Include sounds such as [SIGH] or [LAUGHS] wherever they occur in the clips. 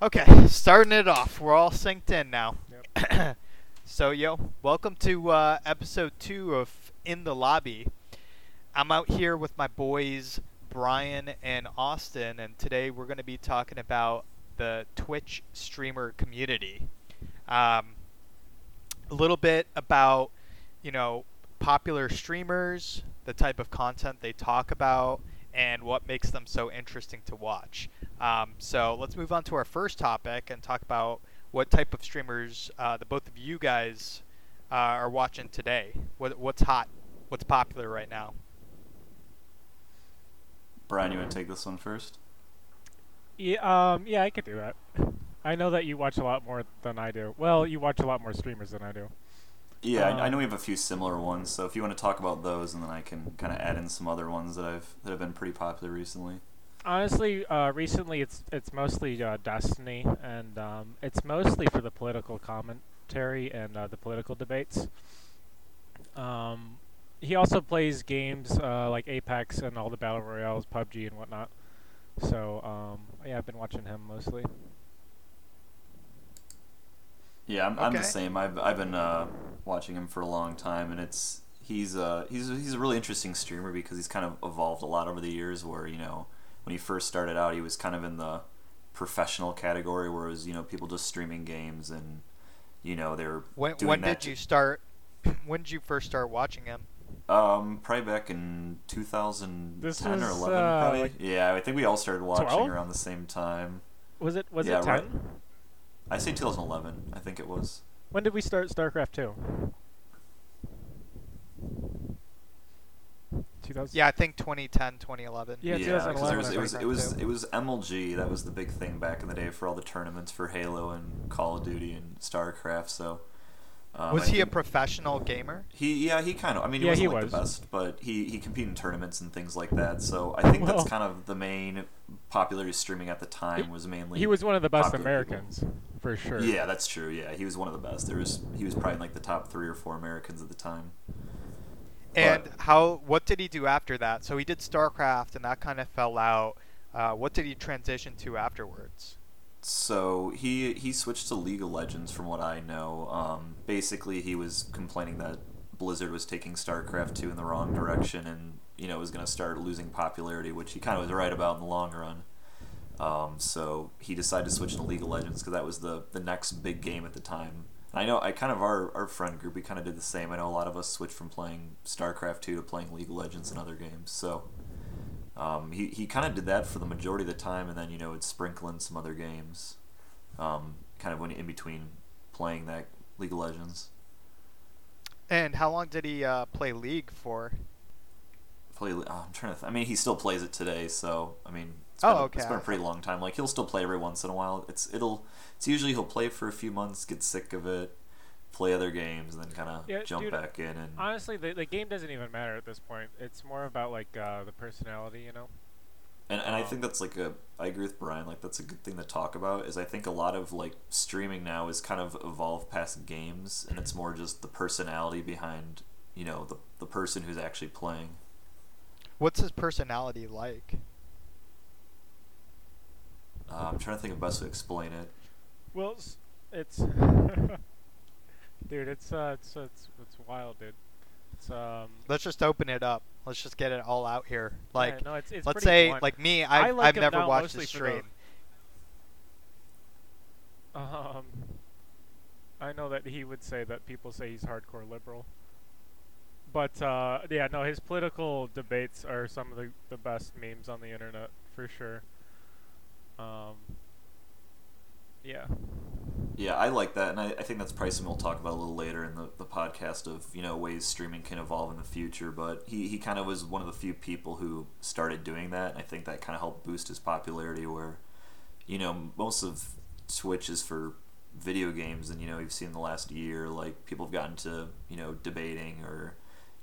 Okay, starting it off. We're all synced in now. Yep. [COUGHS] so, yo, welcome to uh, episode two of In the Lobby. I'm out here with my boys Brian and Austin, and today we're going to be talking about the Twitch streamer community. Um, a little bit about, you know, popular streamers, the type of content they talk about, and what makes them so interesting to watch. Um, so let's move on to our first topic and talk about what type of streamers uh, the both of you guys uh, are watching today. What, what's hot? What's popular right now? Brian, you want to take this one first? Yeah, um, yeah, I could do that. I know that you watch a lot more than I do. Well, you watch a lot more streamers than I do. Yeah, I, I Um, know we have a few similar ones, so if you want to talk about those, and then I can kind of add in some other ones that I've that have been pretty popular recently. Honestly, uh, recently it's it's mostly uh, Destiny, and um, it's mostly for the political commentary and uh, the political debates. Um, he also plays games uh, like Apex and all the battle royales, PUBG and whatnot. So um, yeah, I've been watching him mostly. Yeah, I'm, I'm the same. I've I've been uh, watching him for a long time, and it's he's uh he's he's a really interesting streamer because he's kind of evolved a lot over the years. Where you know when he first started out, he was kind of in the professional category, whereas you know people just streaming games and you know they're When, doing when that did you start? [CLEARS THROAT] When did you first start watching him? Um, probably back in 2010 This or 11, uh, probably. like yeah, I think we all started watching 12? around the same time. Was it was Yeah, it right. ten? I say 2011. I think it was. When did we start StarCraft two? 2000. Yeah, I think 2010, 2011. Yeah, because 2011, there was, it was it was it was MLG that was the big thing back in the day for all the tournaments for Halo and Call of Duty and StarCraft. So. Um, Was I he a professional gamer? He yeah he kind of I mean he Yeah, wasn't he like was. the best but he he competed in tournaments and things like that so I think Well- that's kind of the main popularity streaming at the time was mainly He was one of the best popular people. Americans, for sure. Yeah, that's true. Yeah, he was one of the best. There was he was probably in like the top three or four Americans at the time. And But- how? What did he do after that? So he did StarCraft, and that kind of fell out. Uh, what did he transition to afterwards? So he he switched to League of Legends, from what I know. Um, basically, he was complaining that Blizzard was taking StarCraft two in the wrong direction, and you know was going to start losing popularity, which he kind of was right about in the long run. Um, so he decided to switch to League of Legends because that was the the next big game at the time. And I know I kind of our our friend group we kind of did the same. I know a lot of us switched from playing StarCraft two to playing League of Legends and other games. So. Um, he, he kind of did that for the majority of the time, and then you know would sprinkle in some other games, um, kind of when in between playing that League of Legends. And how long did he uh, play League for? Play, oh, I'm trying to. Th- I mean, he still plays it today, so I mean, it's Oh, been, okay. it's been a pretty long time. Like he'll still play every once in a while. It's it'll it's usually he'll play for a few months, get sick of it, play other games, and then kind of Yeah, jump dude, back in and. Honestly, the, the game doesn't even matter at this point. It's more about like uh, the personality, you know. And, and I Um, think that's like a I agree with Brian like that's a good thing to talk about is I think a lot of like streaming now is kind of evolved past games and it's more just the personality behind you know the the person who's actually playing. What's his personality like? Uh, I'm trying to think of best way to explain it. Well, it's, it's [LAUGHS] dude, it's uh, it's it's it's wild, dude. It's um. Let's just open it up. Let's just get it all out here. Like, yeah, no, it's, it's let's say, blunt. like me, I I've, like I've never watched the for the- stream. Um, I know that he would say that people say he's hardcore liberal. But uh, yeah, no, his political debates are some of the, the best memes on the internet for sure. Um, yeah, Yeah, I like that, and I, I think that's probably something we'll talk about a little later in the, the podcast of you know ways streaming can evolve in the future. But he, he kind of was one of the few people who started doing that, and I think that kind of helped boost his popularity. Where you know most of Twitch is for video games, and you know you've seen in the last year like people have gotten to you know debating or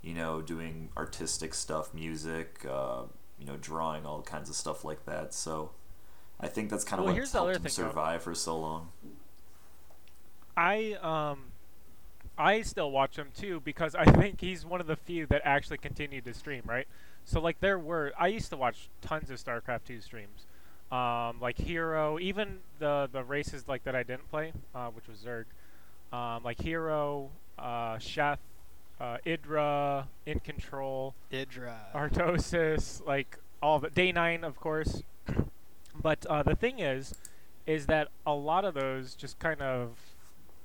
you know doing artistic stuff, music, uh, you know drawing, all kinds of stuff like that. So. I think that's kind of Well, what helped him survive for so long. I um, I still watch him too because I think he's one of the few that actually continued to stream, right? So like there were I used to watch tons of StarCraft 2 streams. Um, like Hero, even the the races like that I didn't play, uh, which was Zerg. Um, like Hero, uh, Sheth, uh, Idra, In Control, Idra. Artosis, like all the. Day Nine, of course. [CLEARS THROAT] but uh, the thing is, is that a lot of those just kind of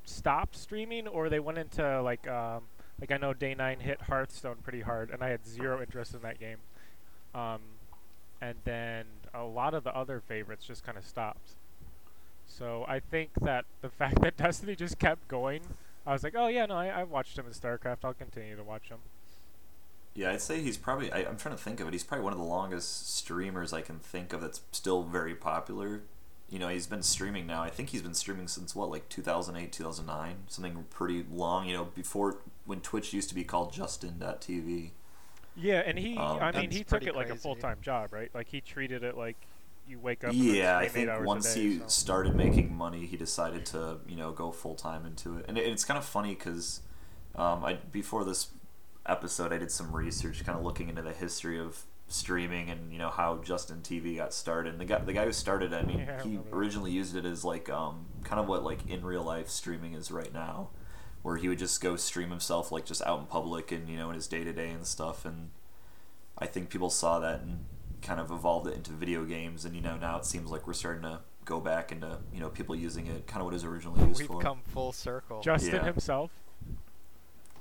stopped streaming, or they went into like, um, like I know Day Nine hit Hearthstone pretty hard, and I had zero interest in that game. Um, and then a lot of the other favorites just kind of stopped. So I think that the [LAUGHS] fact that Destiny just kept going, I was like, oh yeah, no, I, I watched him in StarCraft. I'll continue to watch him. Yeah, I'd say he's probably. I, I'm trying to think of it. He's probably one of the longest streamers I can think of that's still very popular. You know, he's been streaming now. I think he's been streaming since what, like 2008, 2009, something pretty long. You know, before when Twitch used to be called Justin.tv. Yeah, and he, Um, I mean, he took it like a full time job, right? Like he treated it like you wake up. and Yeah, I stream eight think hours once day, he so. started making money, he decided to you know go full time into it, and it, it's kind of funny because um, I before this episode I did some research, kind of looking into the history of streaming and you know how Justin TV got started. And the guy the guy who started, it, I mean, Yeah, I he remember originally used it as like um, kind of what like in real life streaming is right now, where he would just go stream himself like just out in public and you know in his day to day and stuff and. I think people saw that and kind of evolved it into video games, and you know now it seems like we're starting to go back into you know people using it kind of what it was originally used We've for. come full circle. Justin Yeah. himself.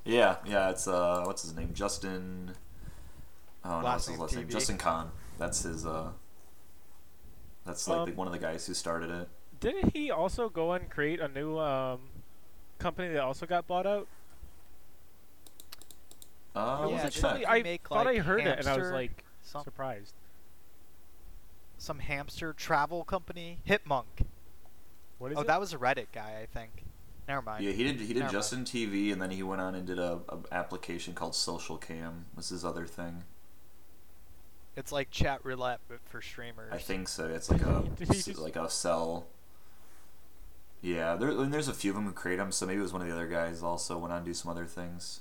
Yeah, yeah, it's uh, what's his name? Justin. Oh no, Last what's his last name? Justin Kan. That's his. uh That's like the, Um, one of the guys who started it. Didn't he also go and create a new um, company that also got bought out? Uh, I yeah, wasn't didn't sure. he I make, thought like, I heard it, and I was like Some surprised. some hamster travel company, Hipmunk. What is Oh, it? that was a Reddit guy, I think. Never mind. Yeah, he did. He did Never mind. Justin TV, and then he went on and did a, a application called Social Cam. Was his other thing? It's like chat roulette, but for streamers. I think so. It's like a Did [LAUGHS] he s- just- like a cell. Yeah, there and there's a few of them who create them. So maybe it was one of the other guys also went on to do some other things.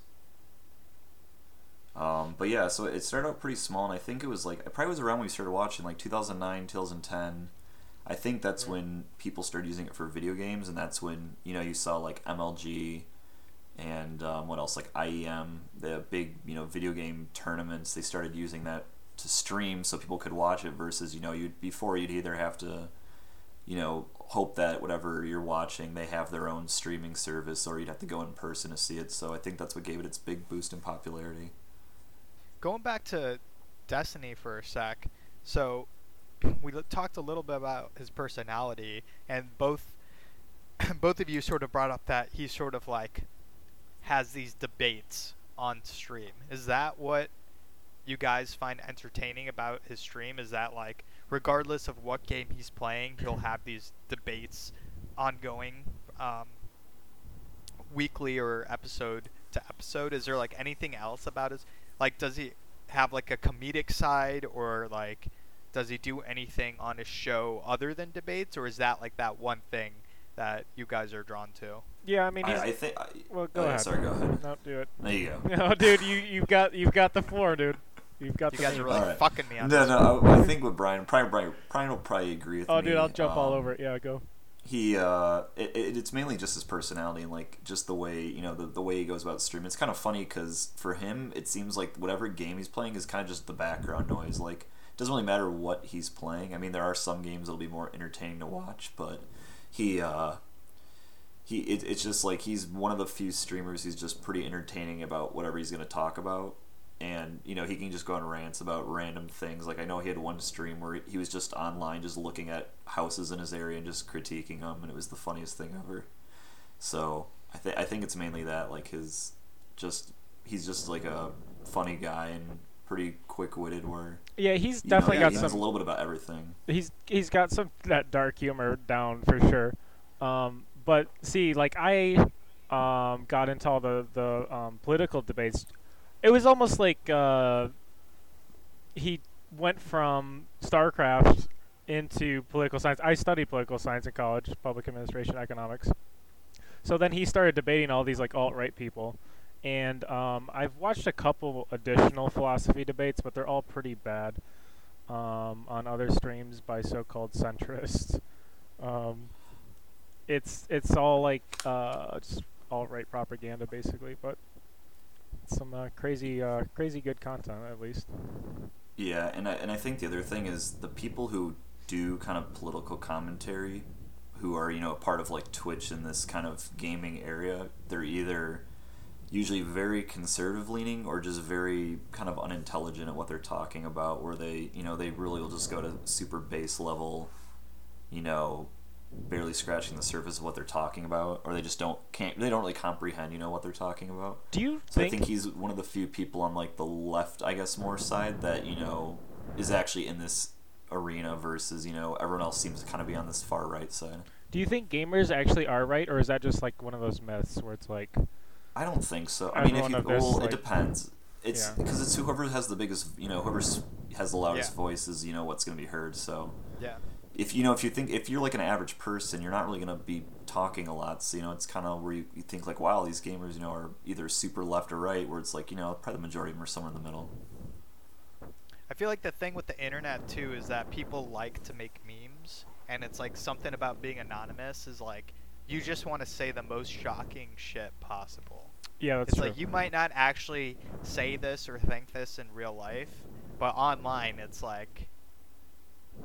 Um, but yeah, so it started out pretty small, and I think it was like it probably was around when we started watching, like 2009, 2010. I think that's Yeah. when people started using it for video games, and that's when you know you saw like MLG and um, what else like IEM, the big you know video game tournaments. They started using that to stream so people could watch it versus you know you before you'd either have to you know hope that whatever you're watching they have their own streaming service or you'd have to go in person to see it so i think that's what gave it its big boost in popularity Going back to Destiny for a sec, so we l- talked a little bit about his personality, and both [COUGHS] both of you sort of brought up that he sort of like has these debates on stream. Is that what you guys find entertaining about his stream? Is that like regardless of what game he's playing, he'll [CLEARS THROAT] have these debates ongoing um, weekly or episode to episode? Is there like anything else about his like does he have like a comedic side or like does he do anything on his show other than debates or is that like that one thing that you guys are drawn to? yeah, I mean, he's. I, I think I, well, go oh, ahead. sorry go ahead No, do it. there you go [LAUGHS] No, dude, you you've got you've got the floor, dude. You've got You the. guys main- are really Alright. fucking me on no this. no I, I think with brian brian brian, brian will probably agree with Oh, me Oh, dude, I'll jump all um, over it. Yeah, go. he uh it, it, it's mainly just his personality and like just the way you know the, the way he goes about streaming it's kind of funny because for him it seems like whatever game he's playing is kind of just the background noise like it doesn't really matter what he's playing i mean there are some games that'll be more entertaining to watch but he uh he it, it's just like he's one of the few streamers who's just pretty entertaining about whatever he's going to talk about and you know he can just go on rants about random things like i know he had one stream where he was just online just looking at houses in his area and just critiquing them and it was the funniest thing ever so i think i think it's mainly that like his just he's just like a funny guy and pretty quick-witted where Yeah, he's you know, definitely he got knows some. a little bit about everything he's he's got some that dark humor down for sure. Um, but see, like I um, got into all the the um, political debates. It was almost like uh, he went from StarCraft into political science. I studied political science in college, public administration, economics. So then he started debating all these like alt right people, and um, I've watched a couple additional philosophy debates, but they're all pretty bad. um, on other streams by so-called centrists. Um, it's it's all like uh, alt-right propaganda basically, but some uh, crazy uh, crazy good content at least. Yeah, and I, and I think the other thing is the people who do kind of political commentary, who are you know a part of like Twitch in this kind of gaming area, they're either usually very conservative leaning or just very kind of unintelligent at what they're talking about where they you know they really will just go to super base level you know barely scratching the surface of what they're talking about or they just don't can't they don't really comprehend you know what they're talking about Do you so think, i think he's one of the few people on like the left i guess more side that you know is actually in this arena versus you know everyone else seems to kind of be on this far right side do you think gamers actually are right, or is that just like one of those myths where it's like I don't think so. I mean, if you this, well, like- it depends. It's Yeah. because it's whoever has the biggest, you know, whoever has the loudest Yeah. voice is, you know, what's going to be heard. So Yeah. If you know, if you think if you're like an average person, you're not really going to be talking a lot. So you know, it's kind of where you, you think like, wow, these gamers, you know, are either super left or right. Where it's like, you know, probably the majority of them are somewhere in the middle. I feel like the thing with the internet too is that people like to make memes, and it's like something about being anonymous is like you just want to say the most shocking shit possible. yeah, that's it's true. like you might not actually say this or think this in real life, but online it's like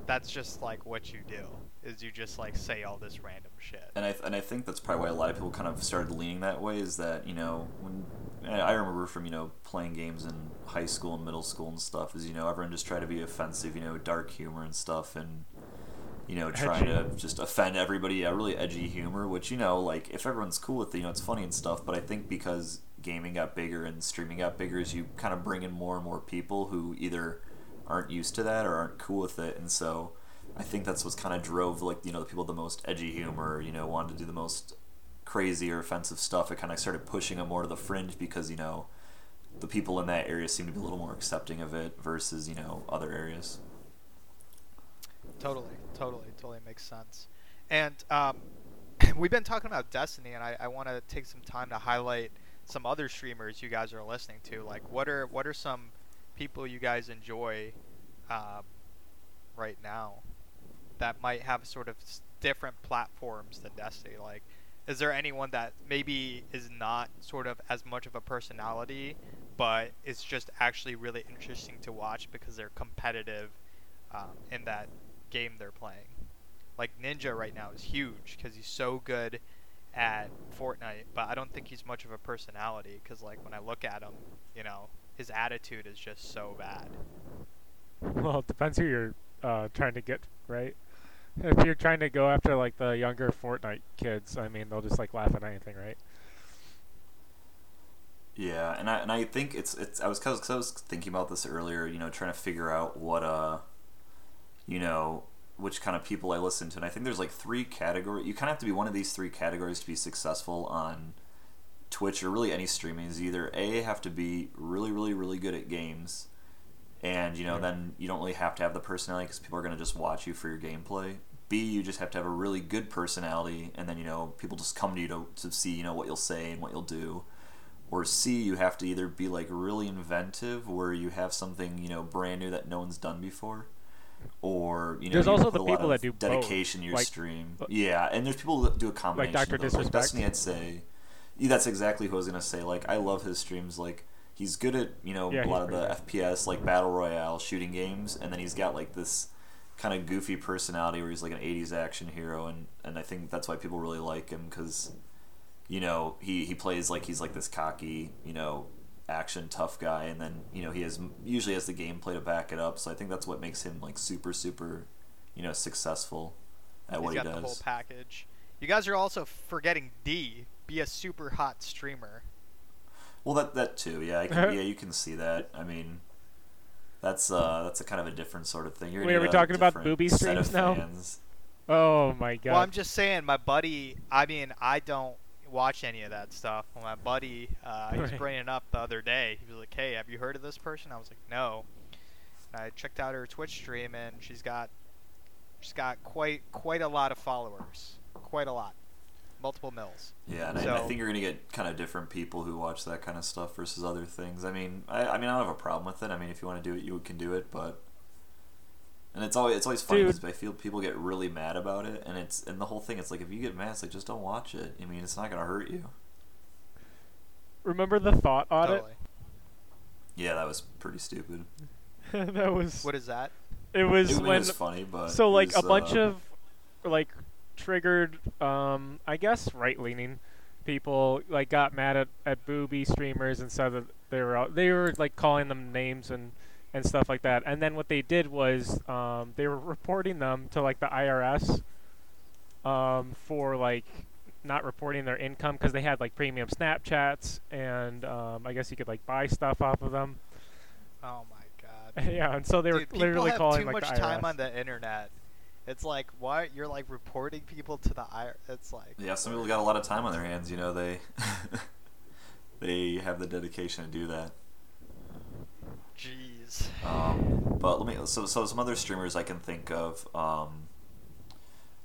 that's just like what you do is you just like say all this random shit. And I and I think that's probably why a lot of people kind of started leaning that way. Is that you know when I I remember from you know playing games in high school and middle school and stuff. Is you know everyone just tried to be offensive, you know, dark humor and stuff, and you know trying Edgy. to just offend everybody. Yeah, really edgy humor. Which you know like if everyone's cool with it, you know it's funny and stuff. But I think because gaming got bigger and streaming got bigger, is you kind of bring in more and more people who either aren't used to that or aren't cool with it, and so. I think that's what's kind of drove like you know the people the most edgy humor, you know, wanted to do the most crazy or offensive stuff. It kind of started pushing them more to the fringe because you know the people in that area seem to be a little more accepting of it versus you know other areas. Totally, totally, totally makes sense. And um, [COUGHS] we've been talking about Destiny, and I, I want to take some time to highlight some other streamers you guys are listening to. Like, what are what are some people you guys enjoy um, right now that might have sort of different platforms than Destiny? Like, is there anyone that maybe is not sort of as much of a personality, but it's just actually really interesting to watch because they're competitive um, in that game they're playing? Like Ninja right now is huge because he's so good at Fortnite, but I don't think he's much of a personality because like when I look at him, you know, his attitude is just so bad. Well, it depends who you're uh, trying to get, right? If you're trying to go after like the younger Fortnite kids, I mean, they'll just like laugh at anything, right? Yeah, and I and I think it's it's I was cause, 'cause I was thinking about this earlier, you know, trying to figure out what uh, you know, which kind of people I listen to, and I think there's like three categories. You kind of have to be one of these three categories to be successful on Twitch or really any streaming. Is either a have to be really really really good at games, and you know then you don't really have to have the personality because people are going to just watch you for your gameplay. B, you just have to have a really good personality, and then you know people just come to you to, to see you know what you'll say and what you'll do or C, you have to either be like really inventive, where you have something you know brand new that no one's done before, or you know There's you also the a lot people of that do both, dedication to your like- stream. uh, yeah, and there's people that do a combination. Like of those. Like Disrespect? Destiny, I'd say, that's exactly who I was gonna say. Like I love his streams. Like he's good at you know Yeah, a lot of the pretty FPS like battle royale shooting games, and then he's got like this kind of goofy personality where he's like an 80s action hero and, and I think that's why people really like him because you know he, he plays like he's like this cocky you know action tough guy and then you know he has usually has the gameplay to back it up so I think that's what makes him like super super you know successful at He's what got he the whole does package. You guys are also forgetting D. Be a super hot streamer. well that that too yeah I can, [LAUGHS] yeah you can see that I mean that's uh that's a kind of a different sort of thing You're Wait, are we talking about different booby streams now? fans. Oh my god. Well, I'm just saying, my buddy. I mean, I don't watch any of that stuff. Well, my buddy, uh, he was Right. bringing it up the other day. He was like, "Hey, have you heard of this person?" I was like, "No." And I checked out her Twitch stream, and she's got she's got quite quite a lot of followers, quite a lot, multiple mils. Yeah, and I, I think you're gonna get kind of different people who watch that kind of stuff versus other things. I mean, I, I mean, I don't have a problem with it. I mean, if you want to do it, you can do it. But And it's always it's always funny because I feel people get really mad about it, and it's and the whole thing. It's like if you get mad, it's like just don't watch it. I mean, it's not gonna hurt you. Remember the thot audit? Totally. Yeah, that was pretty stupid. [LAUGHS] that was. What is that? It was It, when was funny, but so it like a bunch uh, of like triggered um i guess right leaning people like got mad at, at booby streamers and said that they were out, they were like calling them names and and stuff like that and then what they did was um they were reporting them to like the irs um for like not reporting their income because they had like premium snapchats and um i guess you could like buy stuff off of them Oh my god. [LAUGHS] yeah and so they were Dude, people literally have calling too like much the time on the internet. It's like why you're like reporting people to the IR. It's like Yeah, some people got a lot of time on their hands. You know, they [LAUGHS] they have the dedication to do that. Jeez. Um, but let me so so some other streamers I can think of. Um,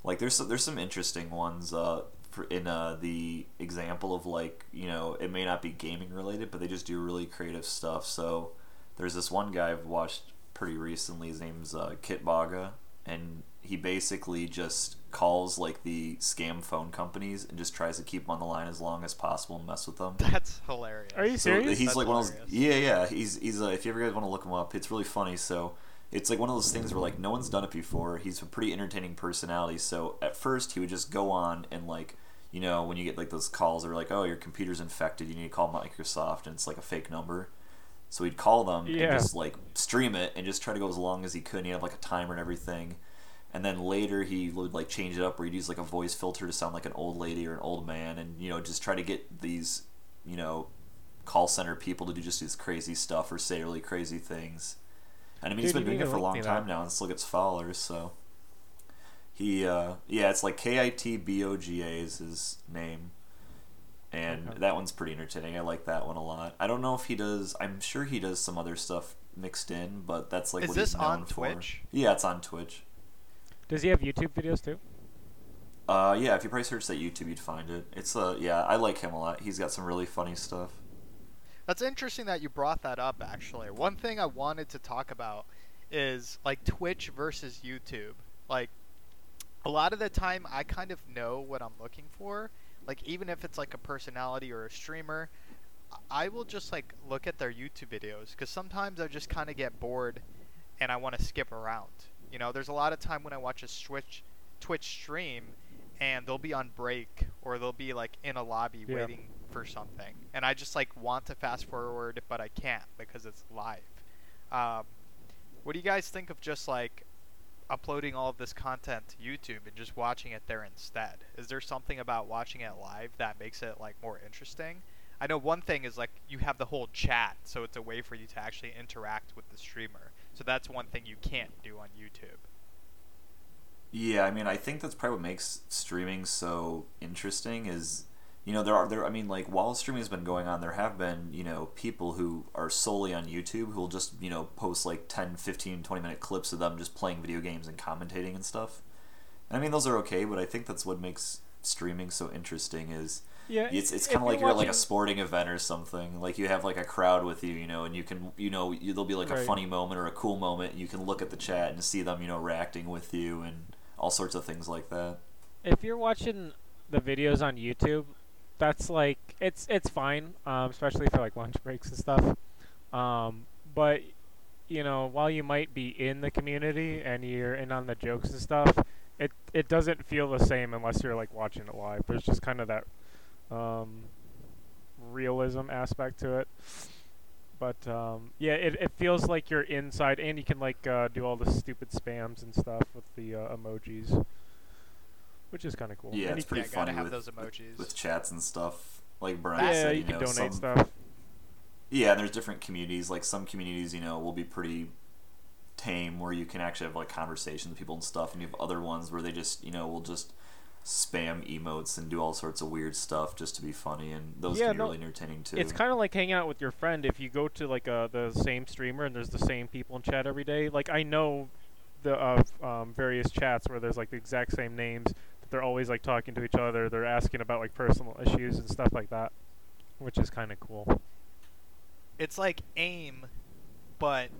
like there's some, there's some interesting ones. Uh, for in uh, the example of like you know it may not be gaming related, but they just do really creative stuff. So there's this one guy I've watched pretty recently. His name's uh, Kitboga, and he basically just calls like the scam phone companies and just tries to keep them on the line as long as possible and mess with them. That's hilarious. Are you So serious? he's That's like one of those. hilarious. Yeah, yeah. He's he's. Uh, if you ever guys want to look him up, it's really funny. So it's like one of those things where like no one's done it before. He's a pretty entertaining personality. So at first he would just go on and like you know when you get like those calls that are like oh your computer's infected you need to call Microsoft and it's like a fake number. So he'd call them Yeah. and just like stream it and just try to go as long as he could. And he had like a timer and everything. And then later he would like change it up where he'd use like a voice filter to sound like an old lady or an old man and you know just try to get these you know call center people to do just these crazy stuff or say really crazy things. And I mean he's been doing it for a long time that. now and still gets followers, so he uh yeah, it's like K I T B O G A is his name. And Okay. that one's pretty entertaining. I like that one a lot. I don't know if he does I'm sure he does some other stuff mixed in, but that's like Is what this he's known on for. Twitch? Yeah, it's on Twitch. Does he have YouTube videos too? Uh, yeah, if you probably search that YouTube, you'd find it. It's uh, yeah, I like him a lot. He's got some really funny stuff. That's interesting that you brought that up. Actually, one thing I wanted to talk about is like Twitch versus YouTube. Like a lot of the time, I kind of know what I'm looking for. Like even if it's like a personality or a streamer, I- will just like look at their YouTube videos because sometimes I just kind of get bored and I want to skip around. You know, there's a lot of time when I watch a Twitch Twitch stream and they'll be on break or they'll be like in a lobby Yeah. waiting for something and I just like want to fast forward but I can't because it's live. Um, what do you guys think of just like uploading all of this content to YouTube and just watching it there instead? Is there something about watching it live that makes it like more interesting? I know one thing is like you have the whole chat, so it's a way for you to actually interact with the streamer. So that's one thing you can't do on YouTube. Yeah, I mean, I think that's probably what makes streaming so interesting. Is you know there are there. I mean, like while streaming has been going on, there have been you know people who are solely on YouTube who will just you know post like 10, 15, 20 minute clips of them just playing video games and commentating and stuff. And I mean, those are okay, but I think that's what makes streaming so interesting. Is Yeah, it's it's kind of like you're you're like a sporting event or something. Like you have like a crowd with you, you know, and you can you know you, there'll be like a funny moment or a cool moment. You can look at the chat and see them, you know, reacting with you and all sorts of things like that. if you're watching the videos on YouTube, that's like it's it's fine, um, especially for like lunch breaks and stuff. Um, but you know, while you might be in the community and you're in on the jokes and stuff, it it doesn't feel the same unless you're like watching it live. There's just kind of that um, realism aspect to it. But um, yeah, it, it feels like you're inside, and you can like uh, do all the stupid spams and stuff with the uh, emojis, which is kind of cool. Yeah, And it's pretty Yeah, funny have with, those with- emojis. with, chats and stuff. Like Brian yeah, said, you you, can know, donate some, stuff. Yeah, and there's different communities. Like some communities, you know, will be pretty tame, where you can actually have like conversations with people and stuff, and you have other ones where they just, you know, will just spam emotes and do all sorts of weird stuff just to be funny, and those Yeah, can be no, really entertaining too. It's kind of like hanging out with your friend. If you go to like uh, the same streamer and there's the same people in chat every day, like I know the of um, various chats where there's like the exact same names, but they're always like talking to each other. They're asking about like personal issues and stuff like that, which is kind of cool. It's like AIM, but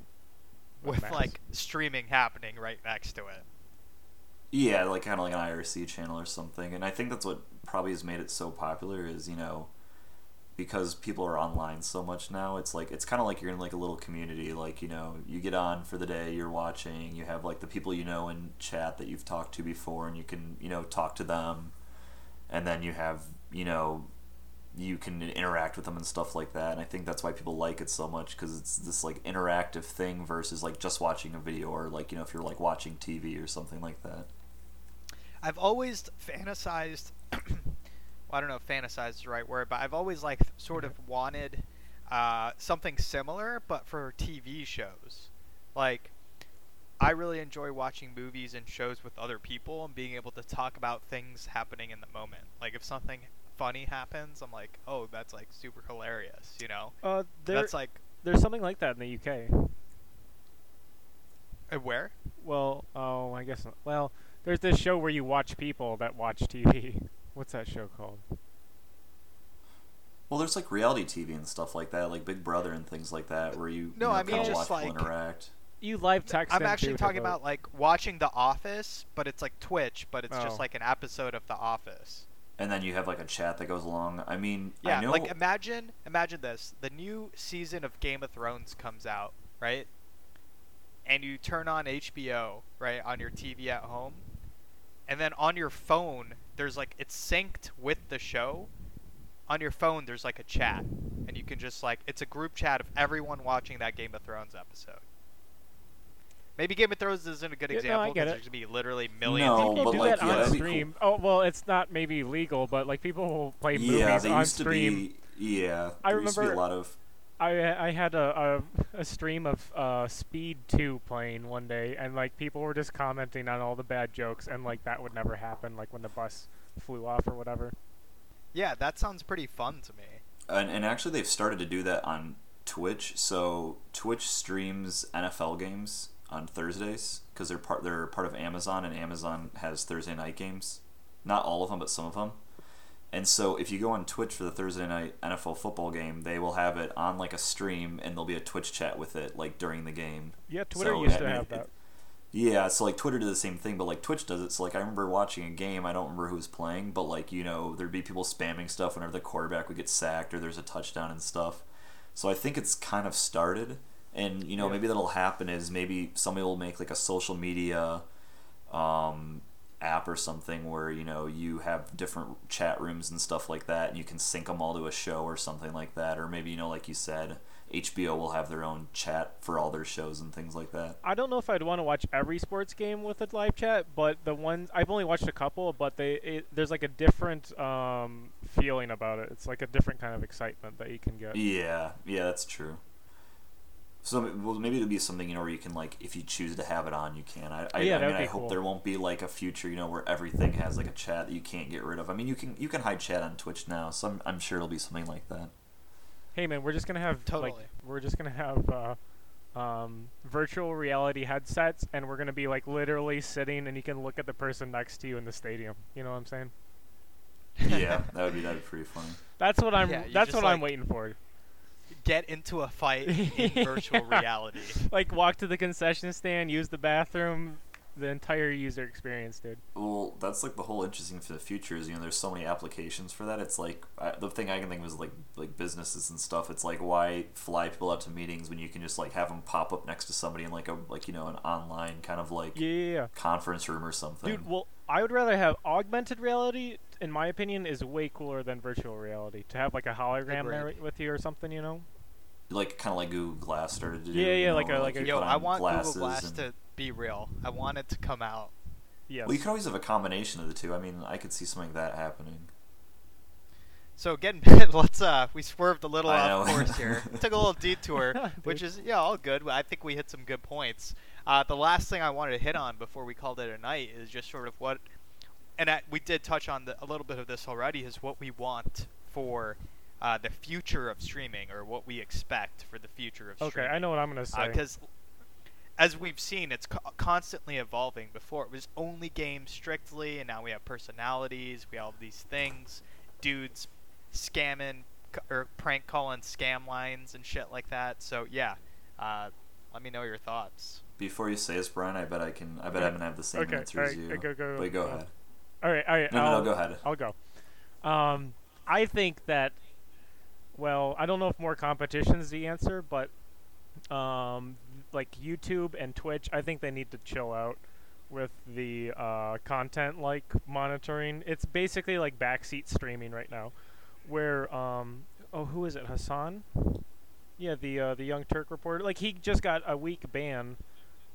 with mess. like streaming happening right next to it. Yeah, like kind of like an IRC channel or something. And I think that's what probably has made it so popular is, you know, because people are online so much now, it's like it's kind of like you're in like a little community. Like, you know, you get on for the day, you're watching, you have like the people you know in chat that you've talked to before and you can, you know, talk to them. And then you have, you know, you can interact with them and stuff like that. And I think that's why people like it so much because it's this like interactive thing versus like just watching a video or like, you know, if you're like watching TV or something like that. I've always fantasized. [CLEARS THROAT] well, I don't know if "fantasized" is the right word, but I've always like sort of wanted uh, something similar, but for TV shows. Like, I really enjoy watching movies and shows with other people and being able to talk about things happening in the moment. Like, if something funny happens, I'm like, oh, that's like super hilarious, you know? uh, there, that's like, there's something like that in the UK. uh, where? Well, oh, I guess not. Well, there's this show where you watch people that watch TV. [LAUGHS] What's that show called? Well, there's like reality TV and stuff like that, like Big Brother and things like that, where you, No, you know, I mean kinda just like- interact. You live text. I'm actually talking about like watching The Office, but it's like Twitch, but it's Oh. just like an episode of The Office. And then you have like a chat that goes along. I mean, Yeah, I know. like imagine imagine this. The new season of Game of Thrones comes out, right? And you turn on HBO, right, on your TV at home. And then on your phone, there's like it's synced with the show. On your phone there's like a chat. And you can just like it's a group chat of everyone watching that Game of Thrones episode. Maybe Game of Thrones isn't a good Yeah, no, I example get because it. there's gonna be literally millions No, of People people. but, do like, that yeah, on that'd cool. stream. Oh well, it's not maybe legal, but like people will play yeah, movies they on used stream. to be. Yeah, I there used to be a lot of. I I had a, a a stream of uh Speed 2 playing one day, and like people were just commenting on all the bad jokes, and like that would never happen, like when the bus flew off or whatever. Yeah, that sounds pretty fun to me. And, and actually, they've started to do that on Twitch. So Twitch streams NFL games on Thursdays because they're part they're part of Amazon, and Amazon has Thursday night games. Not all of them, but some of them. And so if you go on Twitch for the Thursday night NFL football game, they will have it on like a stream, and there'll be a Twitch chat with it like during the game. Yeah, Twitter So, used I to have it- that. Yeah, so like Twitter did the same thing, but like Twitch does it. So like I remember watching a game, I don't remember who was playing, but like you know there'd be people spamming stuff whenever the quarterback would get sacked or there's a touchdown and stuff. So I think it's kind of started, and you know Yeah. maybe that'll happen is maybe somebody will make like a social media um, app or something where you know you have different chat rooms and stuff like that, and you can sync them all to a show or something like that, or maybe you know like you said, HBO will have their own chat for all their shows and things like that. I don't know if I'd want to watch every sports game with a live chat, but the ones I've only watched a couple, but they it, there's like a different um, feeling about it. It's like a different kind of excitement that you can get. Yeah, yeah, that's true. So well, maybe it'll be something you know where you can like, if you choose to have it on, you can. I, I, Yeah, I mean, I hope cool. there won't be like a future, you know, where everything has like a chat that you can't get rid of. I mean, you can you can hide chat on Twitch now, so I'm, I'm sure it'll be something like that. Hey man, we're just gonna have Totally. like we're just gonna have uh, um, virtual reality headsets, and we're gonna be like literally sitting, and you can look at the person next to you in the stadium. You know what I'm saying? Yeah, [LAUGHS] that would be that would be pretty funny. That's what I'm. Yeah, that's just, what I'm waiting for. Get into a fight in [LAUGHS] virtual Yeah. reality. Like walk to the concession stand, use the bathroom, the entire user experience, dude. Well, that's like the whole interesting for the future is you know there's so many applications for that. It's like I, the thing I can think of is like like businesses and stuff. It's like why fly people out to meetings when you can just like have them pop up next to somebody in like a like you know an online kind of like Yeah, yeah, yeah. conference room or something. Dude, well, I would rather have augmented reality. In my opinion, is way cooler than virtual reality. To have like a hologram there with you or something, you know? like kind of like Google Glass started to do. Yeah, you yeah, know, like a- where, like a- Yo, I want Google Glass and- to be real. I want it to come out. Yeah. Well, you could always have a combination of the two. I mean, I could see something like that happening. So getting [LAUGHS] let's uh we swerved a little I off know. course here. [LAUGHS] Took a little detour, [LAUGHS] which is yeah, all good. I think we hit some good points. Uh, the last thing I wanted to hit on before we called it a night is just sort of what, and I, we did touch on the, a little bit of this already. Is what we want for uh, the future of streaming, or what we expect for the future of Okay, streaming. I know what I'm gonna say. because as we've seen, it's co- constantly evolving. Before it was only games strictly, and now we have personalities. We have these things, dudes scamming c- or prank calling scam lines and shit like that. So yeah, uh, Let me know your thoughts. Before you say this, Brian, I bet I can. I bet I'm gonna have the same Okay, answer as alright, you. go- go- Wait, go go. ahead. All right, all right. No, no, I'll, no, go ahead. I'll go. Um, I think that. Well, I don't know if more competition is the answer, but um, like YouTube and Twitch, I think they need to chill out with the uh, content like monitoring. It's basically like backseat streaming right now, where um, oh, who is it? Hassan? Yeah, the uh, the Young Turk reporter. Like he just got a week ban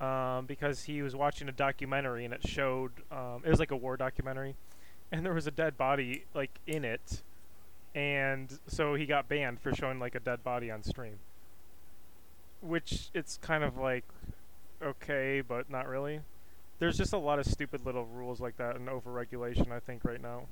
um, because he was watching a documentary and it showed um, it was like a war documentary, and there was a dead body like in it, and so he got banned for showing like a dead body on stream. Which it's kind of like okay, but not really. There's just a lot of stupid little rules like that and overregulation. I think right now.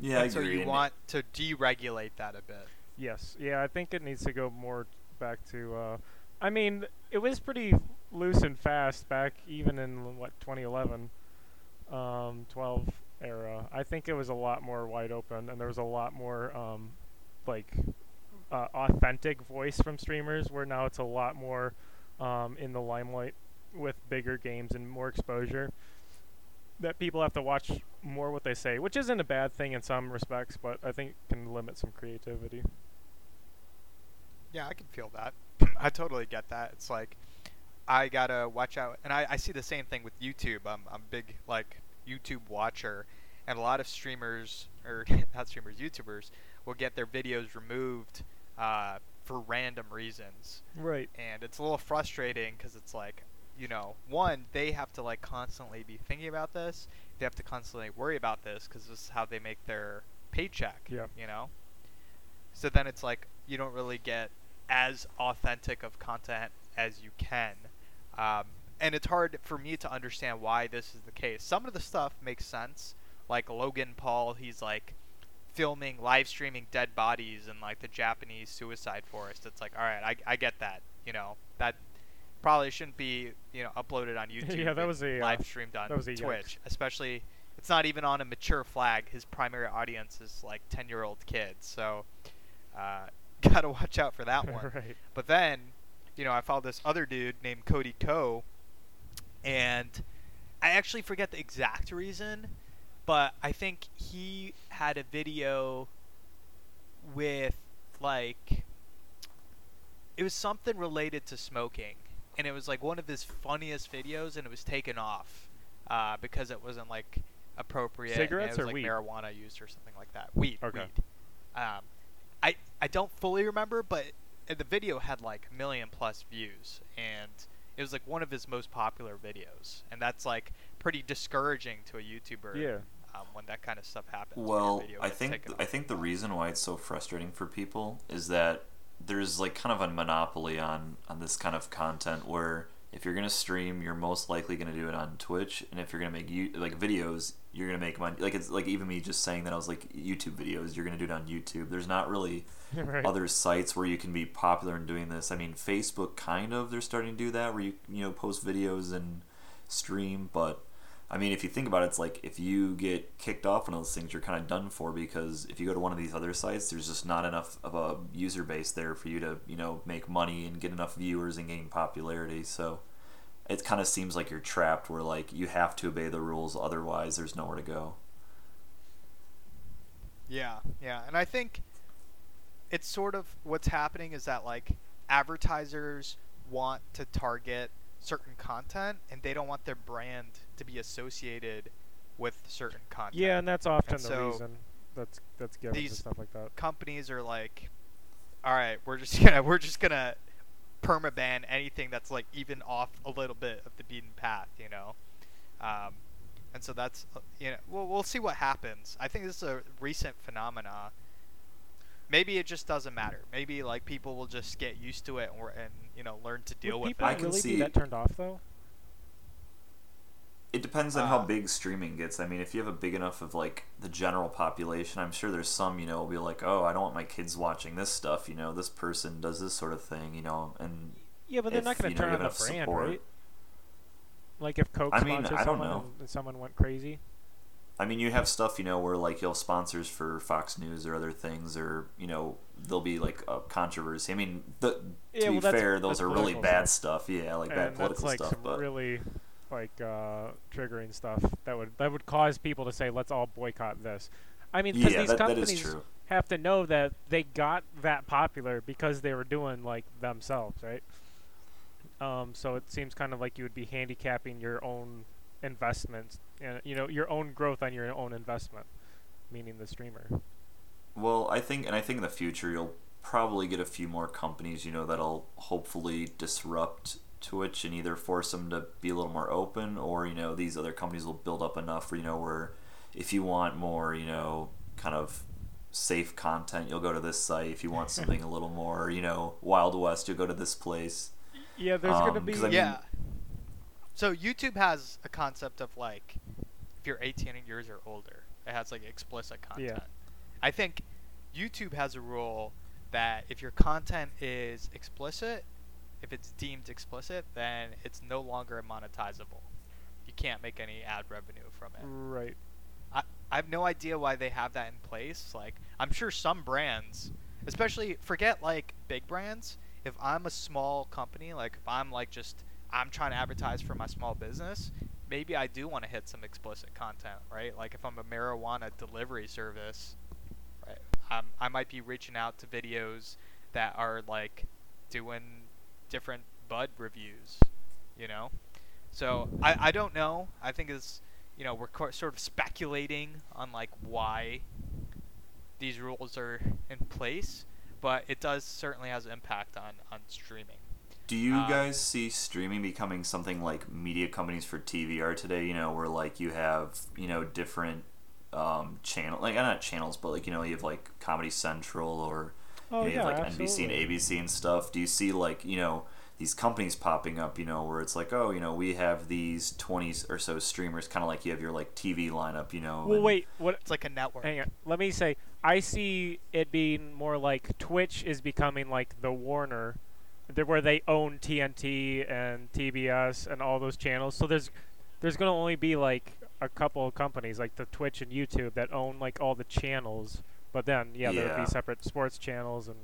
Yeah, and so you want to deregulate that a bit. Yes, yeah, I think it needs to go more back to. Uh, I mean, it was pretty loose and fast back even in what 2011, um, 12 era. I think it was a lot more wide open, and there was a lot more um, like uh, authentic voice from streamers. Where now it's a lot more um, in the limelight with bigger games and more exposure. That people have to watch more what they say, which isn't a bad thing in some respects, but I think can limit some creativity. Yeah, I can feel that. I totally get that. It's like I gotta watch out, and I, I see the same thing with YouTube. I'm I'm a big like YouTube watcher, and a lot of streamers or [LAUGHS] not streamers, YouTubers will get their videos removed uh, for random reasons, Right. and it's a little frustrating because it's like you know one they have to like constantly be thinking about this. They have to constantly worry about this because this is how they make their paycheck. Yep. You know. So then it's like you don't really get as authentic of content as you can. Um, and it's hard for me to understand why this is the case. Some of the stuff makes sense, like Logan Paul. He's like filming, live streaming dead bodies in like the Japanese suicide forest. It's like, all right, I, I get that. You know that probably shouldn't be you know uploaded on [LAUGHS] YouTube. Yeah, that was a, uh, live streamed on that was a yikes. Twitch, especially. It's not even on a mature flag. His primary audience is like ten year old kids. So. Uh, [LAUGHS] gotta watch out for that [LAUGHS] one. right. But then, you know, I followed this other dude named Cody Ko, and I actually forget the exact reason, but I think he had a video with like it was something related to smoking, and it was like one of his funniest videos, and it was taken off uh, because it wasn't like appropriate. Cigarettes it was, or like weed? marijuana used or something like that. Weed. Okay. Weed. Um, I I don't fully remember, but uh, the video had like a million plus views, and it was like one of his most popular videos, and that's like pretty discouraging to a YouTuber. Yeah. Um, when that kind of stuff happens. Well, video I think taken I think the reason why it's so frustrating for people is that there's like kind of a monopoly on on this kind of content where if you're gonna stream, you're most likely gonna do it on Twitch, and if you're gonna make you like videos, you're gonna make money. Like it's like even me just saying that I was like YouTube videos, you're gonna do it on YouTube. There's not really [LAUGHS] right. other sites where you can be popular in doing this. I mean, Facebook kind of they're starting to do that where you you know post videos and stream, but I mean, if you think about it, it's like if you get kicked off one of those things, you're kind of done for because if you go to one of these other sites, there's just not enough of a user base there for you to you know make money and get enough viewers and gain popularity. So it kind of seems like you're trapped where like you have to obey the rules, otherwise there's nowhere to go. Yeah, yeah, and I think it's sort of what's happening is that like advertisers want to target certain content, and they don't want their brand to be associated with certain content. Yeah, and that's often And the so reason that's that's given to stuff like that. companies are like, all right, we're just [LAUGHS] gonna we're just gonna permaban anything that's like even off a little bit of the beaten path, you know. Um, and so that's uh, you know we'll we'll see what happens. I think this is a recent phenomena. Maybe it just doesn't matter. Maybe like people will just get used to it and, and you know learn to deal Would with people it. I can really see- be that turned off though? It depends on how Uh, big streaming gets. I mean, if you have a big enough of like the general population, I'm sure there's some, you know, will be like, oh, I don't want my kids watching this stuff. You know, this person does this sort of thing. You know, and Yeah, but they're if, not going to turn you off the enough brand, support. right? Like if Coke I mean, sponsored I don't someone know. and- and someone went crazy. I mean, you have stuff, you know, where like you'll have sponsors for Fox News or other things, or you know, there'll be like a controversy. I mean, the, to Yeah, be well, that's- fair, those are really bad stuff. Yeah, like bad and that's political like stuff. But really like uh, triggering stuff that would that would cause people to say, "Let's all boycott this." I mean, because yeah, these that, companies is true. have to know that they got that popular because they were doing like themselves, right? Um, so it seems kind of like you would be handicapping your own investments, and you know, your own growth on your own investment, meaning the streamer. Well, I think, and I think in the future you'll probably get a few more companies, you know, that'll hopefully disrupt Twitch and either force them to be a little more open, or you know, these other companies will build up enough, you know, where if you want more, you know, kind of safe content, you'll go to this site. If you want [LAUGHS] something a little more, you know, Wild West, you'll go to this place. Yeah, there's gonna um, be I mean- yeah. So YouTube has a concept of like, if you're 18 years or older, it has like explicit content. Yeah. I think YouTube has a rule that if your content is explicit, if it's deemed explicit, then it's no longer monetizable. You can't make any ad revenue from it. right. I, I have no idea why they have that in place. Like, I'm sure some brands, especially forget like big brands. If I'm a small company, like if I'm like just I'm trying to advertise for my small business, maybe I do want to hit some explicit content, right? Like if I'm a marijuana delivery service, right? Um, I might be reaching out to videos that are like doing different bud reviews, you know. So I, I don't know. I think it's you know we're co- sort of speculating on like why these rules are in place, but it does certainly has an impact on on streaming. Do you Um, guys see streaming becoming something like media companies for TV are today? You know, where like you have you know different um, channel like not channels, but like you know you have like Comedy Central or Oh you, know, you yeah, have like NBC and ABC and stuff. Do you see like you know these companies popping up? You know, where it's like oh you know we have these twenty or so streamers, kind of like you have your like TV lineup. You know. Well, and- wait. What? It's like a network. Hang on. Let me say. I see it being more like Twitch is becoming like the Warner, th- where they own TNT and TBS and all those channels. So there's there's gonna only be like a couple of companies like the Twitch and YouTube that own like all the channels. But then yeah, there would be separate sports channels and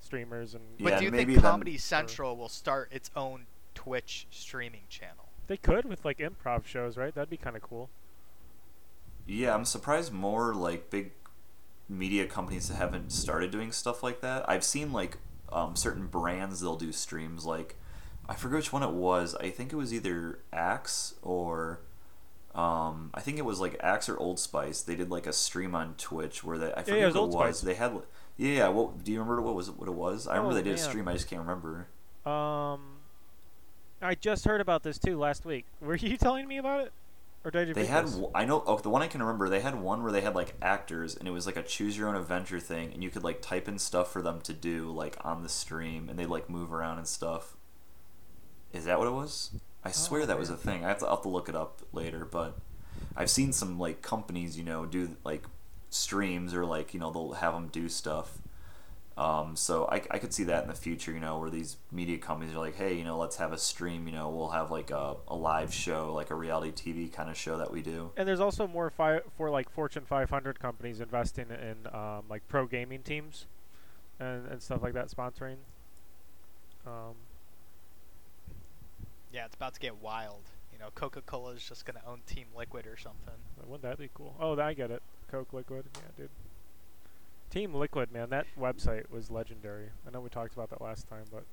streamers and But Yeah, do you maybe think then- Comedy Central will start its own Twitch streaming channel? they could with like improv shows, right? That'd be kind of cool. Yeah, I'm surprised more like big media companies haven't started doing stuff like that. I've seen like um, certain brands they'll do streams like I forget which one it was. I think it was either Axe or um, I think it was like Axe or Old Spice. They did like a stream on Twitch where they I forget yeah, it was what Old it was. Spice. They had yeah, yeah. What do you remember? What was it? What it was? I remember Oh, they did a stream. I just can't remember. Um, I just heard about this too last week. Were you telling me about it, or did I They had this? I know oh the one I can remember they had one where they had like actors and it was like a choose your own adventure thing and you could like type in stuff for them to do like on the stream and they like move around and stuff. Is that what it was? I oh, swear that was a thing. I have to I'll have to look it up later, but I've seen some like companies you know do like streams or like you know they'll have them do stuff. Um, so I, I could see that in the future, you know, where these media companies are like, hey, you know, let's have a stream, you know, we'll have like a, a live show, like a reality TV kind of show that we do. And there's also more fi- for like Fortune 500 companies investing in um, like pro gaming teams, and, and stuff like that sponsoring. Um, Yeah, it's about to get wild. You know, Coca-Cola is just gonna own Team Liquid or something. wouldn't that be cool? Oh, I get it. Coke Liquid, yeah, dude. Team Liquid, man, that website was legendary. I know we talked about that last time, but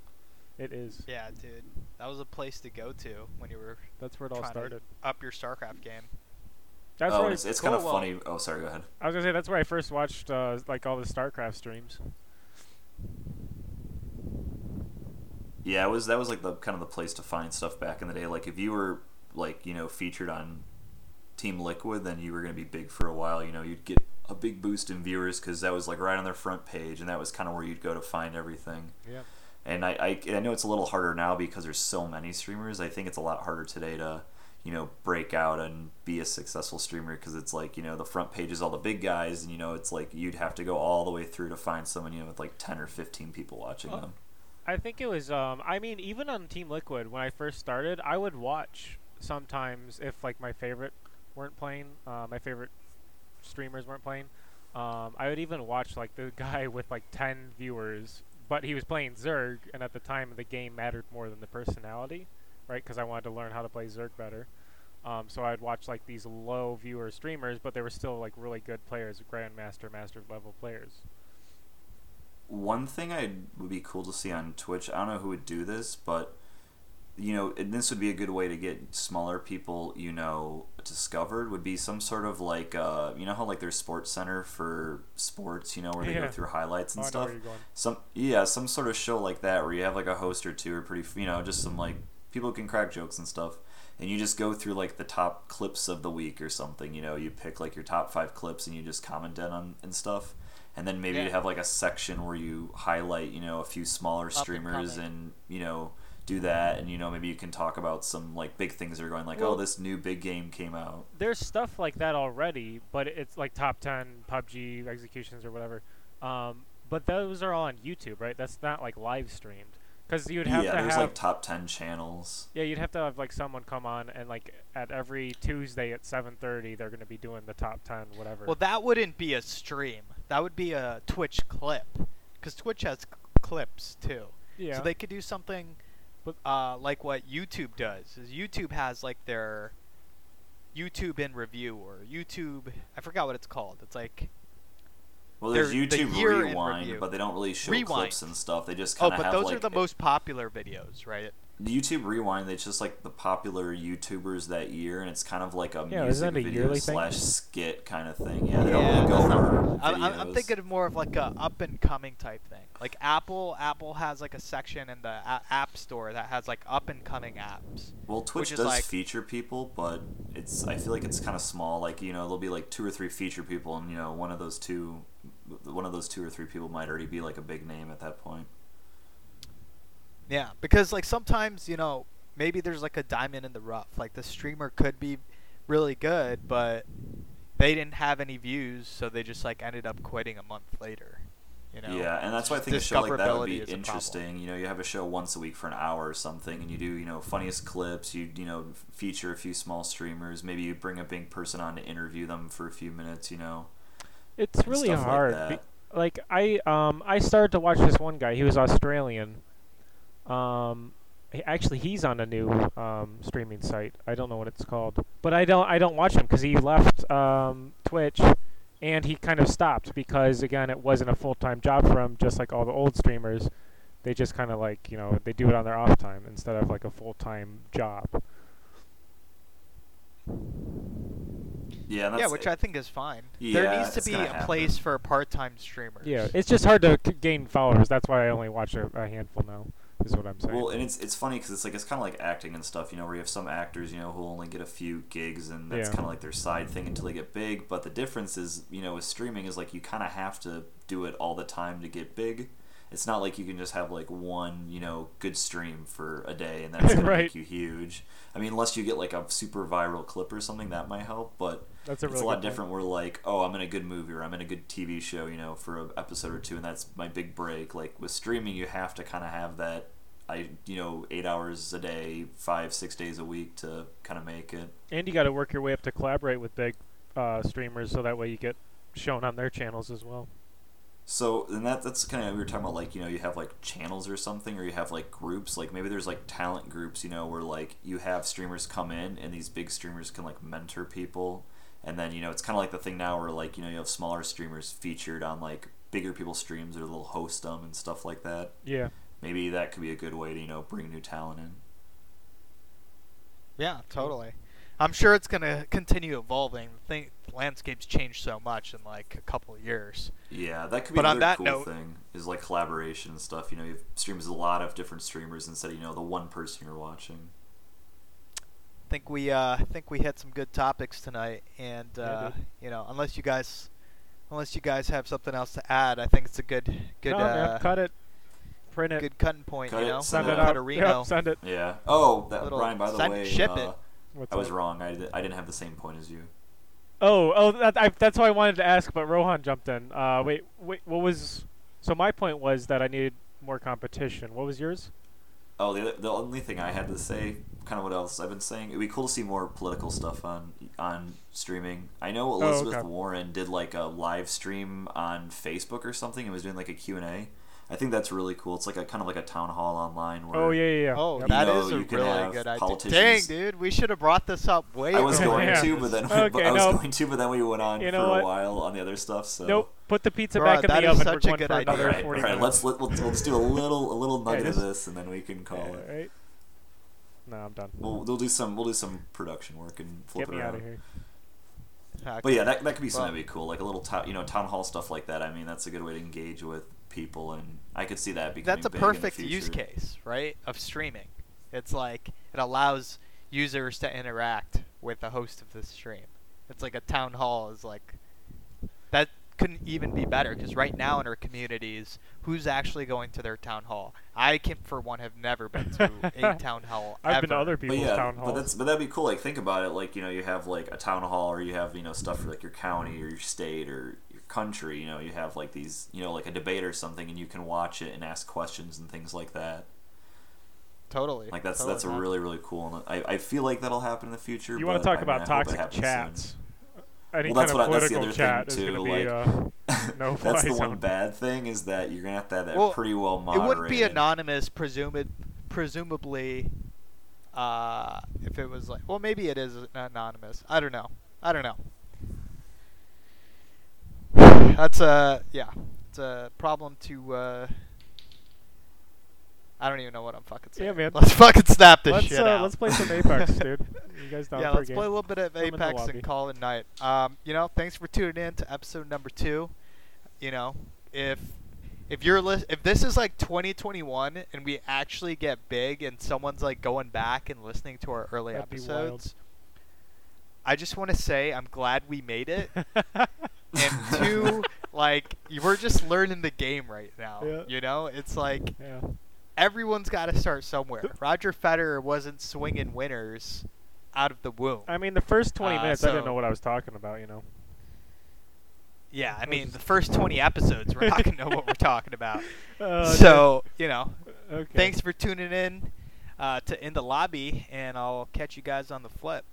it is. Yeah, dude, that was a place to go to when you were That's where it all to started. up your StarCraft game. That's oh, where it's, I, it's kind of well- funny. Oh, sorry, go ahead. I was gonna say that's where I first watched uh, like all the StarCraft streams. Yeah, it was that was like the kind of the place to find stuff back in the day. Like if you were like you know featured on Team Liquid, then you were gonna be big for a while. You know, you'd get a big boost in viewers because that was like right on their front page, and that was kind of where you'd go to find everything. Yeah. And I, I, I know it's a little harder now because there's so many streamers. I think it's a lot harder today to, you know, break out and be a successful streamer because it's like, you know, the front page is all the big guys, and, you know, it's like you'd have to go all the way through to find someone, you know, with like 10 or 15 people watching them. I think it was. Um, I mean, even on Team Liquid when I first started, I would watch sometimes if like my favorite weren't playing. Uh, my favorite streamers weren't playing. Um, I would even watch like the [LAUGHS] guy with like ten viewers, but he was playing Zerg, and at the time the game mattered more than the personality, right? Because I wanted to learn how to play Zerg better. Um, so I'd watch like these low viewer streamers, but they were still like really good players, grandmaster, master level players. One thing I would be cool to see on Twitch. I don't know who would do this, but you know, and this would be a good way to get smaller people, you know, discovered. Would be some sort of like, uh, you know, how like there's Sports Center for sports, you know, where they Yeah. go through highlights Oh, and know stuff. where you're going. Some yeah, some sort of show like that where you have like a host or two or pretty, you know, just some like people can crack jokes and stuff. And you just go through like the top clips of the week or something. You know, you pick like your top five clips and you just comment on and stuff. And then maybe you Yeah. have like a section where you highlight, you know, a few smaller and streamers coming. and you know do that and you know maybe you can talk about some like big things that are going like oh this new big game came out there's stuff like that already, but it's like top 10 PUBG executions or whatever. Um, but those are all on YouTube, right? That's not like live streamed. Because you'd have yeah to there's have like top 10 channels yeah, you'd have to have like someone come on and like at every Tuesday at 7:30 they're going to be doing the top 10 whatever. Well, that wouldn't be a stream. That would be a Twitch clip, because Twitch has c- clips too. yeah. So they could do something, But- uh, like what YouTube does. Is YouTube has like their YouTube in review or YouTube. I forgot what it's called. It's like well there's They're- the youtube rewind but they don't really show Rewind. clips and stuff they just kind of Oh, but those like are the most popular videos, right? Youtube rewind it's just like the popular youtubers that year and it's kind of like a Yeah, music isn't that a video yearly thing? slash skit kind of thing yeah they don't Yeah, really go that's not- I'm, I'm- I'm thinking of more of like a up and coming type thing. Like Apple, Apple has like a section in the a- App Store that has like up and coming apps. Well, Twitch does like- feature people, but it's I feel like it's kind of small. Like you know, there'll be like two or three feature people, and you know, one of those two, one of those two or three people might already be like a big name at that point. Yeah, because like sometimes you know maybe there's like a diamond in the rough. Like the streamer could be really good, but they didn't have any views, so they just like ended up quitting a month later. You know? yeah, and that's why I think a show like that would be is a problem. interesting. You know, you have a show once a week for an hour or something, and you do you know funniest clips. You you know feature a few small streamers. Maybe you bring a big person on to interview them for a few minutes. You know, it's really stuff like hard. be- like I um I started to watch this one guy. He was Australian. Um, actually he's on a new um streaming site. I don't know what it's called, but I don't I don't watch him because he left um Twitch, and he kind of stopped because again it wasn't a full time job for him. Just like all the old streamers, they just kind of like you know they do it on their off time instead of like a full time job. yeah, that's yeah, which I think is fine. Yeah, there needs to be a happen. place for part-time streamers. Yeah, it's just hard to c- gain followers. That's why I only watch a, a handful now. Is what I'm saying. Well, and it's it's funny because it's like it's kind of like acting and stuff, you know, where you have some actors, you know, who only get a few gigs and that's Yeah. kind of like their side thing until they get big. But the difference is, you know, with streaming is like you kind of have to do it all the time to get big. It's not like you can just have like one, you know, good stream for a day and that's [LAUGHS] gonna Right. make you huge. I mean, unless you get like a super viral clip or something, that might help. But That's a it's a lot good point. different. Where like, oh, I'm in a good movie or I'm in a good TV show, you know, for an episode or two, and that's my big break. Like with streaming, you have to kind of have that. I you know eight hours a day, five six days a week to kind of make it. And you got to work your way up to collaborate with big uh, streamers, so that way you get shown on their channels as well. So and that that's kind of we were talking about like you know you have like channels or something or you have like groups like maybe there's like talent groups you know where like you have streamers come in and these big streamers can like mentor people and then you know it's kind of like the thing now where like you know you have smaller streamers featured on like bigger people's streams or they'll host them and stuff like that. Yeah. Maybe that could be a good way to you know bring new talent in. Yeah, totally. I'm sure it's gonna continue evolving. The thing, landscape's changed so much in like a couple of years. Yeah, that could be But on that cool note- thing is like collaboration and stuff. You know, you have streams with a lot of different streamers instead of you know the one person you're watching. I think we uh think we hit some good topics tonight, and uh, dude. you know, unless you guys, unless you guys have something else to add, I think it's a good good no, man, uh, cut it, print it, good cutting point. Cut you it, know, send send it out. out. A Reno. Yep, send it. Yeah. Oh, that Little Brian. By the send- way, ship uh, it. What's I was up? wrong. I, di- I didn't have the same point as you. Oh, oh, that, I, that's why I wanted to ask, but Rohan jumped in. Uh, wait, wait, what was? So my point was that I needed more competition. What was yours? Oh, the other, the only thing I had to say, kind of what else I've been saying. It'd be cool to see more political stuff on on streaming. I know Elizabeth Oh, okay. Warren did like a live stream on Facebook or something and was doing like a Q and A. I think that's really cool. It's like a kind of like a town hall online. Where Oh yeah, yeah, yeah. Oh, Yep. that You is a you can really have good idea. Dang, dude, we should have brought this up way I was going Yeah. to, but then [LAUGHS] Okay, I was no. going to, but then we went on You for know a what? while on the other stuff. So Nope. Put the pizza Bruh, back in that the is oven. such a We're going good for idea. All another right, 40 all right. Let's let, let's let's do a little a little Yeah, nugget of this, and then we can call Yeah, it. right? No, I'm done. We'll, we'll do some we'll do some production work and flip Get it me around. out of here. But yeah, that, that could be something Well- that'd be cool, like a little town, you know, town hall stuff like that. I mean, that's a good way to engage with people, and I could see that becoming That's a big in the perfect use case, right? Of streaming. It's like it allows users to interact with the host of the stream. It's like a town hall is like that couldn't even be better because right now in our communities, who's actually going to their town hall? I can, for one, have never been to a [LAUGHS] town hall. I've been to ever. other But people's yeah, town but halls. that's but that'd be cool. Like think about it. Like you know, you have like a town hall, or you have you know stuff for like your county or your state or your country. You know, you have like these you know like a debate or something, and you can watch it and ask questions and things like that. Totally. Like that's totally that's a really really cool. And I, I feel like that'll happen in the future. you want but, to talk I mean, about I toxic happens soon. chats? Any Well, that's kind of what I- that's the political other thing, chat is too, going to be like- uh, [LAUGHS] no That's the one bad thing is that you're gonna have to have that Well, pretty well moderated. It wouldn't be anonymous, presumed, presumably, uh, if it was like. Well, maybe it is anonymous. I don't know. I don't know. [LAUGHS] That's a yeah. It's a problem to. Uh, I don't even know what I'm fucking saying. Yeah, man. Let's fucking snap this let's shit uh, out. let's play some Apex, [LAUGHS] dude. You guys down yeah, let's game? play a little bit of the Apex and call it night. Um, you know, thanks for tuning in to episode number two. You know, if if you're lis- if this is like 2021 and we actually get big and someone's like going back and listening to our early That'd episodes, I just want to say I'm glad we made it. [LAUGHS] and two, [LAUGHS] like you- we're just learning the game right now. Yeah. You know, it's like yeah. everyone's got to start somewhere. Roger Federer wasn't swinging winners out of the womb. I mean, the first 20 Uh, minutes, I didn't know what I was talking about. You know. Yeah, I mean, the first 20 episodes, we're not to know what we're talking [LAUGHS] about. Uh, so, you know, okay. thanks for tuning in uh, to In the Lobby, and I'll catch you guys on the flip.